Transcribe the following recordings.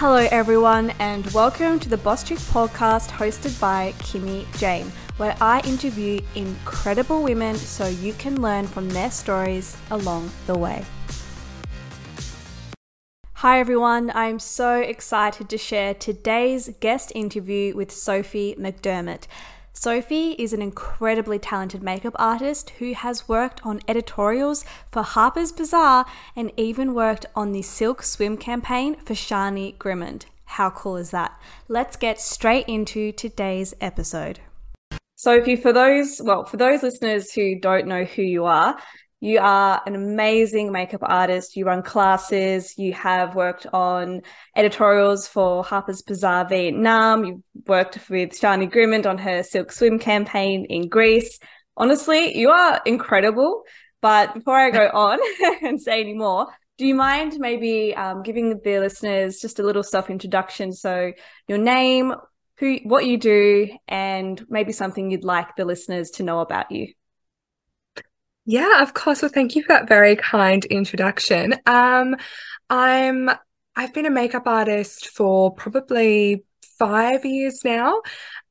Hello, everyone, and welcome to the Boss Chick podcast hosted by Kimmy Jane, where I interview incredible women so you can learn from their stories along the way. Hi, everyone. I'm so excited to share today's guest interview with Sophie McDermott. Sophie is an incredibly talented makeup artist who has worked on editorials for Harper's Bazaar and even worked on the Silk Swim campaign for Shani Grimmond. How cool is that? Let's get straight into today's episode. Sophie, for those, well, for those listeners who don't know who you are, you are an amazing makeup artist. You run classes. You have worked on editorials for Harper's Bazaar Vietnam. You've worked with Shani Grimmond on her Silk Swim campaign in Greece. Honestly, you are incredible. But before I go on and say any more, do you mind maybe um, giving the listeners just a little self introduction? So, your name, who, what you do, and maybe something you'd like the listeners to know about you. Yeah, of course. Well, thank you for that very kind introduction. Um, I'm I've been a makeup artist for probably five years now.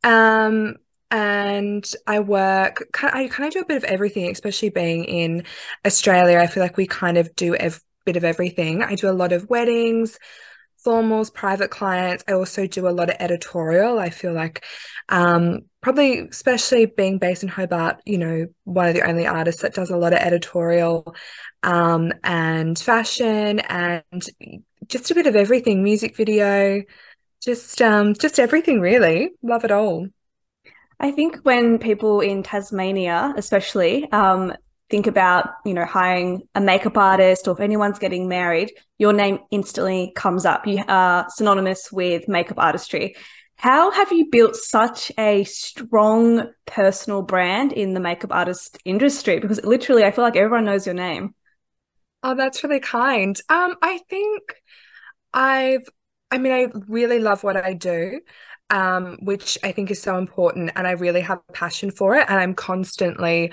Um, and I work, I kind of do a bit of everything, especially being in Australia. I feel like we kind of do a bit of everything. I do a lot of weddings, formals, private clients. I also do a lot of editorial. I feel like um, probably, especially being based in Hobart, you know, one of the only artists that does a lot of editorial um, and fashion and just a bit of everything, music video, just um, just everything really. Love it all. I think when people in Tasmania, especially, um, think about, you know, hiring a makeup artist or if anyone's getting married, your name instantly comes up. You are synonymous with makeup artistry. How have you built such a strong personal brand in the makeup artist industry? Because literally, I feel like everyone knows your name. Oh, that's really kind. Um, I think I've, I mean, I really love what I do, um, which I think is so important, and I really have a passion for it, and I'm constantly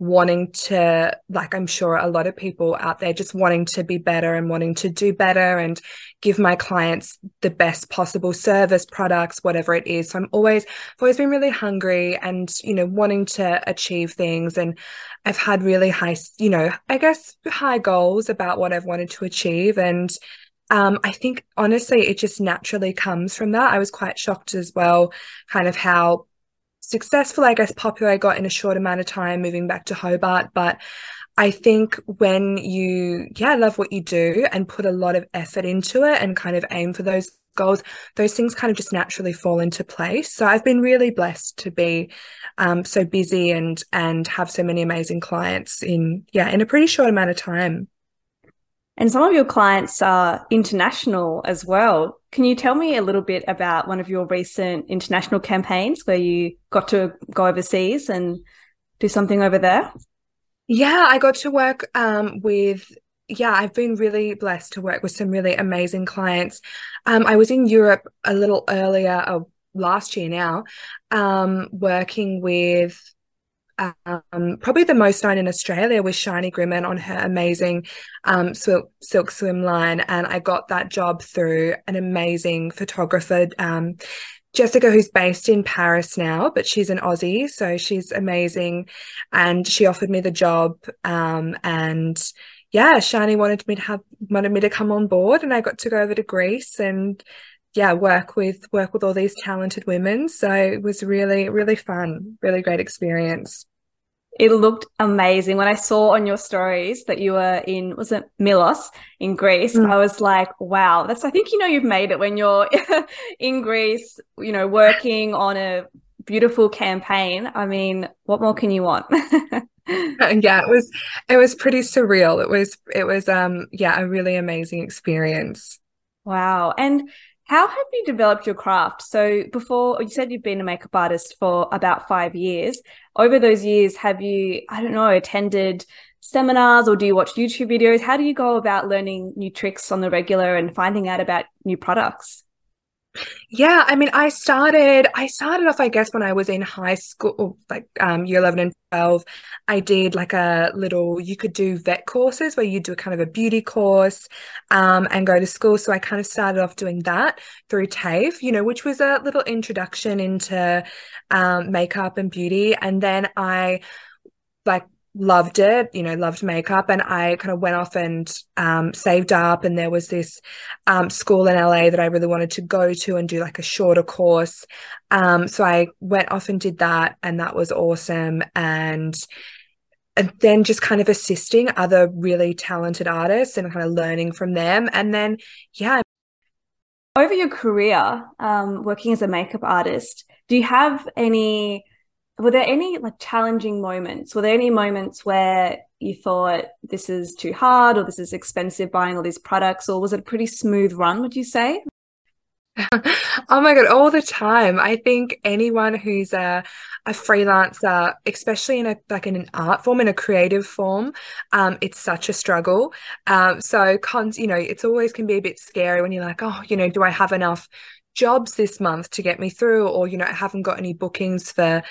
wanting to like i'm sure a lot of people out there just wanting to be better and wanting to do better and give my clients the best possible service products whatever it is. So i'm always i've always been really hungry and you know wanting to achieve things. And i've had really high you know i guess high goals about what i've wanted to achieve. And um, I think honestly, it just naturally comes from that. I was quite shocked as well, kind of how successful, I guess, popular I got in a short amount of time moving back to Hobart. But I think when you, yeah, love what you do and put a lot of effort into it and kind of aim for those goals, those things kind of just naturally fall into place. So I've been really blessed to be um, so busy and and have so many amazing clients in yeah in a pretty short amount of time. And some of your clients are international as well. Can you tell me a little bit about one of your recent international campaigns where you got to go overseas and do something over there? Yeah, I got to work um, with yeah, I've been really blessed to work with some really amazing clients. Um, I was in Europe a little earlier, oh, last year now, um, working with um, probably the most known in Australia was Shani Grimmond on her amazing um, silk, silk swim line. And I got that job through an amazing photographer, um, Jessica, who's based in Paris now, but she's an Aussie. So she's amazing. And she offered me the job. Um, and yeah, Shani wanted me to have, wanted me to come on board and I got to go over to Greece and yeah work with work with all these talented women. So it was really really fun really great experience. It looked amazing. When i saw on your stories that you were in was it milos in greece? Mm. i was like wow that's i think you know you've made it when you're in greece you know working on a beautiful campaign. I mean what more can you want? Yeah it was it was pretty surreal. It was it was um yeah a really amazing experience. Wow. And how have you developed your craft? So, before you said you've been a makeup artist for about five years. Over those years, have you, I don't know, attended seminars or do you watch YouTube videos? How do you go about learning new tricks on the regular and finding out about new products? Yeah, I mean, I started I started off, I guess, when I was in high school, like um year 11 and 12. I did like a little you could do vet courses where you do a kind of a beauty course um and go to school. So I kind of started off doing that through TAFE, you know, which was a little introduction into um makeup and beauty. And then I like loved it, you know, loved makeup. And I kind of went off and um, saved up. And there was this um, school in LA that I really wanted to go to and do like a shorter course. Um, so I went off and did that. And that was awesome. And and then just kind of assisting other really talented artists and kind of learning from them. And then, yeah. Over your career, um, working as a makeup artist, do you have any were there any like challenging moments? Were there any moments where you thought this is too hard or this is expensive buying all these products, or was it a pretty smooth run, would you say? oh my god, all the time. I think anyone who's a a freelancer, especially in a like in an art form, in a creative form, um, it's such a struggle. Um, so cons, you know, it's always can be a bit scary when you're like, oh, you know, do I have enough jobs this month to get me through, or you know, I haven't got any bookings for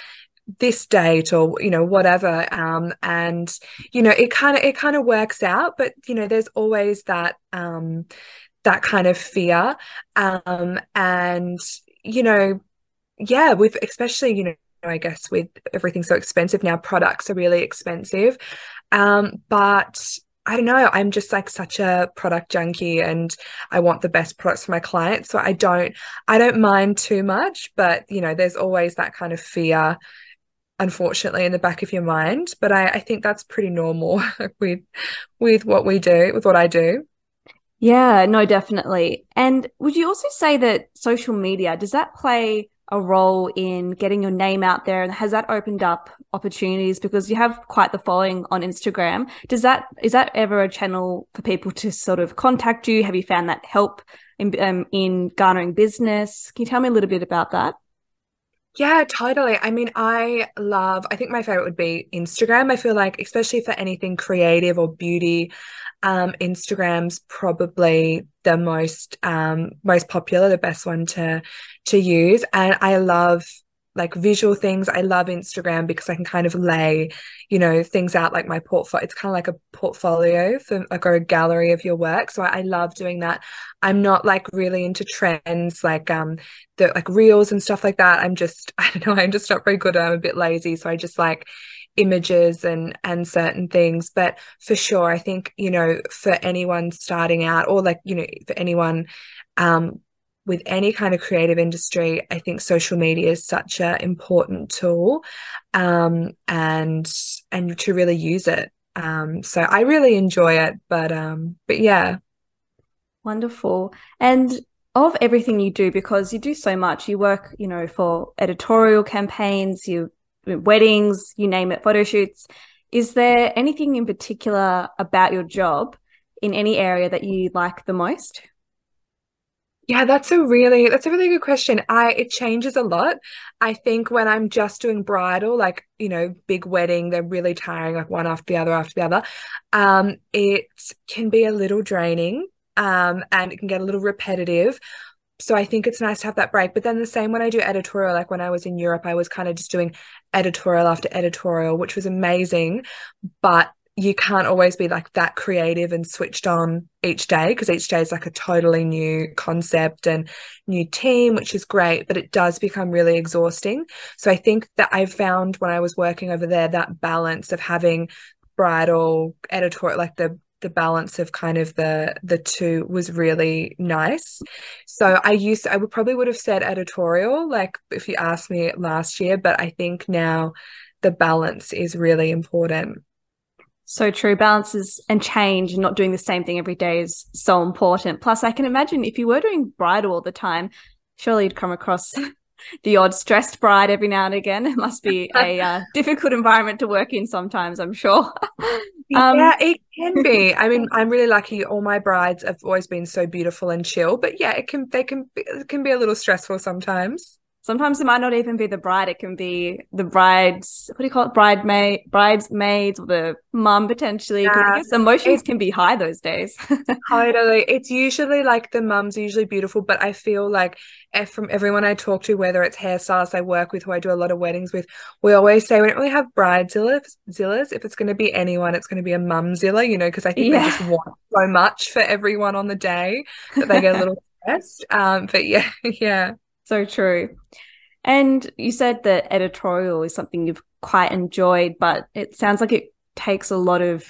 this date or you know whatever um and you know it kind of it kind of works out but you know there's always that um that kind of fear um and you know yeah with especially you know I guess with everything so expensive now products are really expensive um but I don't know. I'm just like such a product junkie and I want the best products for my clients. So I don't I don't mind too much, but you know, there's always that kind of fear unfortunately in the back of your mind but I, I think that's pretty normal with with what we do with what I do. Yeah no definitely. And would you also say that social media does that play a role in getting your name out there? And has that opened up opportunities? Because you have quite the following on Instagram. Does that is that ever a channel for people to sort of contact you? Have you found that help in um, in garnering business? Can you tell me a little bit about that yeah, totally. I mean, I love, I think my favorite would be Instagram. I feel like, especially for anything creative or beauty, um, Instagram's probably the most um most popular, the best one to to use. And I love like visual things. I love Instagram because I can kind of lay, you know, things out like my portfolio. It's kind of like a portfolio for like or a gallery of your work. So I, I, love doing that. I'm not like really into trends like um the like reels and stuff like that. I'm just I don't know. I'm just not very good. I'm a bit lazy, so I just like images and and certain things but for sure i think you know for anyone starting out or like you know for anyone um with any kind of creative industry, I think social media is such an important tool, um, and and to really use it. Um, so I really enjoy it, but um, but yeah, wonderful. And of everything you do, because you do so much, you work, you know, for editorial campaigns, you weddings, you name it, photo shoots. Is there anything in particular about your job in any area that you like the most? Yeah, that's a really that's a really good question. I it changes a lot. I think when I'm just doing bridal, like, you know, big wedding, they're really tiring, like one after the other after the other. Um, it can be a little draining, um, and it can get a little repetitive. So I think it's nice to have that break. But then the same when I do editorial, like when I was in Europe, I was kind of just doing editorial after editorial, which was amazing. But you can't always be like that creative and switched on each day because each day is like a totally new concept and new team, which is great, but it does become really exhausting. So I think that I found when I was working over there that balance of having bridal editorial, like the the balance of kind of the the two was really nice. So I used I would probably would have said editorial like if you asked me last year, but I think now the balance is really important. So true. Balances and change and not doing the same thing every day is so important. Plus, I can imagine if you were doing bridal all the time, surely you'd come across the odd stressed bride every now and again. It must be a uh, difficult environment to work in sometimes, I'm sure. um, yeah, it can be. I mean, I'm really lucky. All my brides have always been so beautiful and chill, but yeah, it can they can be, it can be a little stressful sometimes. Sometimes it might not even be the bride. It can be the bride's, what do you call it? Bridemaid, bridesmaids or the mum potentially. Yeah. Emotions it, can be high those days. totally. It's usually like the mum's usually beautiful, but I feel like from everyone I talk to, whether it's hairstylists I work with, who I do a lot of weddings with, we always say we don't really have bridezillas. Zillas. If it's going to be anyone, it's going to be a mumzilla, you know, because I think yeah. they just want so much for everyone on the day that they get a little stressed. Um, but yeah, yeah. So true. And you said that editorial is something you've quite enjoyed, but it sounds like it takes a lot of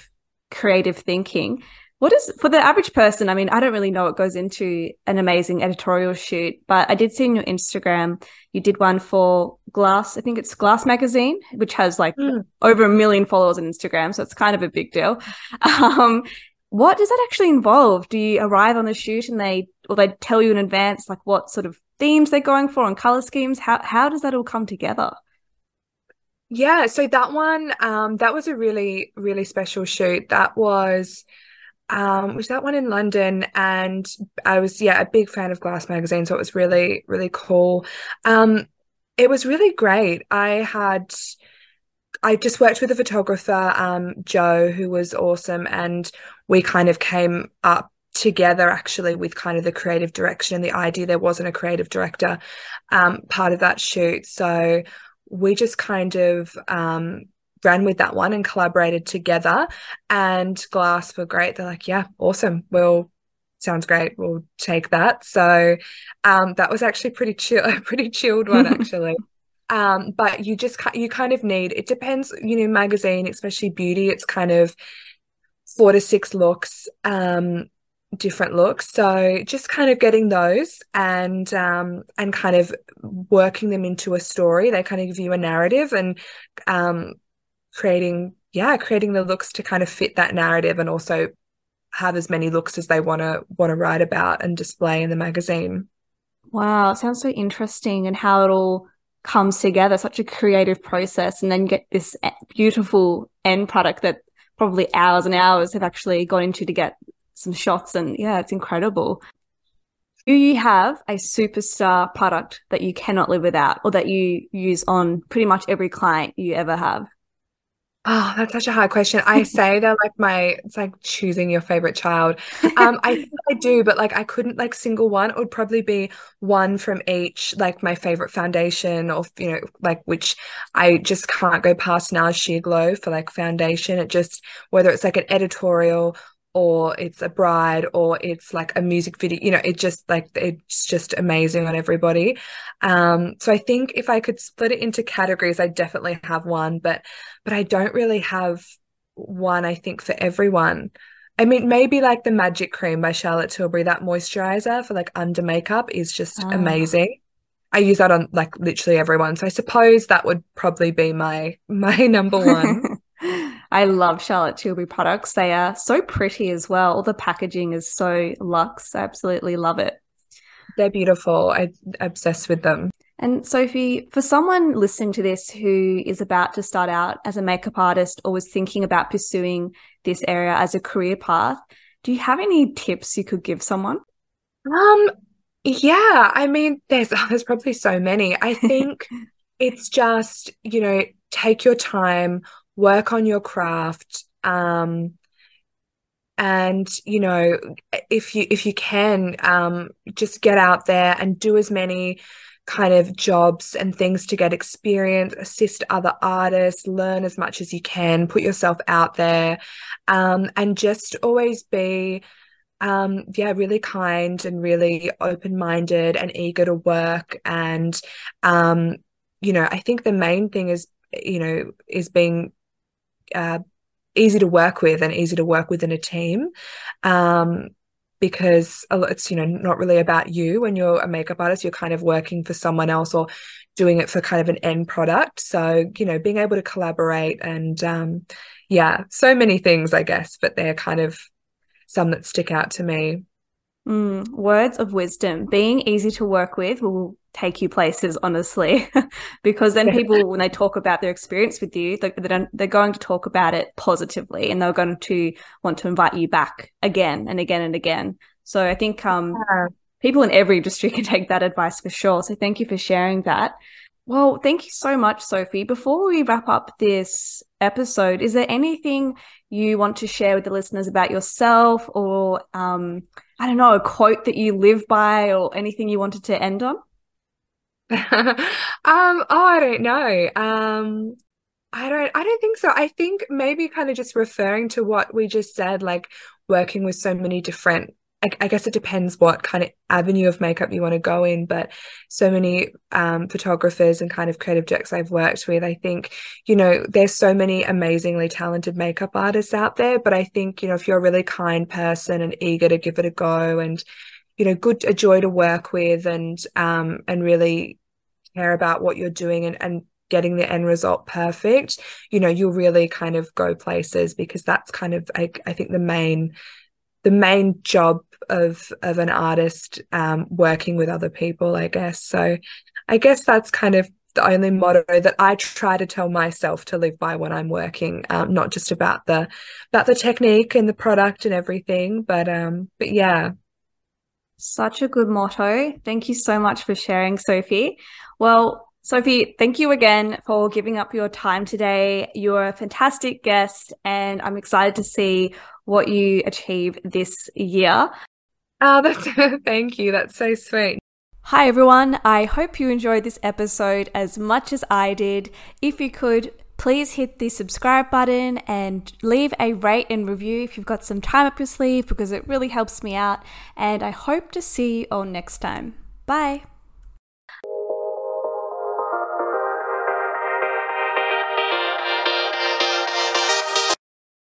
creative thinking. What is for the average person? I mean, I don't really know what goes into an amazing editorial shoot, but I did see in your Instagram you did one for Glass. I think it's Glass magazine, which has like mm. over a million followers on Instagram, so it's kind of a big deal. Um, what does that actually involve? Do you arrive on the shoot and they or they tell you in advance like what sort of themes they're going for and color schemes? How how does that all come together? Yeah, so that one, um, that was a really, really special shoot. That was um was that one in London and I was yeah a big fan of Glass magazine so it was really really cool um it was really great I had I just worked with a photographer um Joe who was awesome and we kind of came up together actually with kind of the creative direction and the idea there wasn't a creative director um, part of that shoot. So we just kind of um, ran with that one and collaborated together and glass were great. They're like yeah awesome. We'll sounds great. We'll take that. So um, that was actually pretty chill a pretty chilled one actually. Um, but you just you kind of need it depends you know magazine especially beauty it's kind of four to six looks um, different looks. So just kind of getting those and um and kind of working them into a story. They kind of give you a narrative and um creating yeah creating the looks to kind of fit that narrative and also have as many looks as they want to want to write about and display in the magazine. Wow it sounds so interesting and how it all comes together. Such a creative process and then get this beautiful end product that probably hours and hours have actually gone into to get some shots and yeah, it's incredible. Do you have a superstar product that you cannot live without or that you use on pretty much every client you ever have? Oh, that's such a hard question. I say they're like my, it's like choosing your favorite child. Um, I I do, but like I couldn't like single one. It would probably be one from each, like my favorite foundation or, you know, like which I just can't go past now Sheer Glow for like foundation. It just, whether it's like an editorial or it's a bride or it's like a music video you know it just like it's just amazing on everybody um so i think if i could split it into categories i definitely have one but but i don't really have one i think for everyone i mean maybe like the magic cream by charlotte tilbury that moisturizer for like under makeup is just oh. amazing I use that on like literally everyone. So I suppose that would probably be my my number one. I love Charlotte Tilbury products. They are so pretty as well. All the packaging is so luxe. I absolutely love it. They're beautiful. I'm obsessed with them. And Sophie, for someone listening to this who is about to start out as a makeup artist or was thinking about pursuing this area as a career path, do you have any tips you could give someone? Um, yeah, I mean, there's there's probably so many. I think it's just, you know, take your time, work on your craft um, and you know if you if you can um, just get out there and do as many kind of jobs and things to get experience assist other artists learn as much as you can put yourself out there um, and just always be um, yeah really kind and really open-minded and eager to work. And um, you know i think the main thing is you know is being uh, easy to work with and easy to work within a team um, because it's you know not really about you when you're a makeup artist. You're kind of working for someone else or doing it for kind of an end product. So you know being able to collaborate and um, yeah so many things i guess but they're kind of some that stick out to me. Mm, words of wisdom. Being easy to work with will take you places, honestly, because then people, when they talk about their experience with you, they're, they're going to talk about it positively and they're going to want to invite you back again and again and again. So I think um, yeah. people in every industry can take that advice for sure. So thank you for sharing that. Well, thank you so much, Sophie. Before we wrap up this episode, is there anything you want to share with the listeners about yourself or, um, I don't know, a quote that you live by or anything you wanted to end on? um, oh, I don't know. Um, I don't I don't think so. I think maybe kind of just referring to what we just said, like working with so many different I, guess it depends what kind of avenue of makeup you want to go in, but so many um, photographers and kind of creative directors I've worked with, I think, you know, there's so many amazingly talented makeup artists out there. But I think, you know, if you're a really kind person and eager to give it a go and, you know, good, a joy to work with and, um, and really care about what you're doing and, and getting the end result perfect, you know, you'll really kind of go places because that's kind of, I, I think, the main the main job of of an artist um, working with other people, I guess. So I guess that's kind of the only motto that I try to tell myself to live by when I'm working, um, not just about the about the technique and the product and everything, but um, but yeah. Such a good motto. Thank you so much for sharing, Sophie. Well, Sophie, thank you again for giving up your time today. You're a fantastic guest, and I'm excited to see what you achieve this year. Oh, that's thank you. That's so sweet. Hi everyone. I hope you enjoyed this episode as much as I did. If you could, please hit the subscribe button and leave a rate and review if you've got some time up your sleeve because it really helps me out. And I hope to see you all next time. Bye.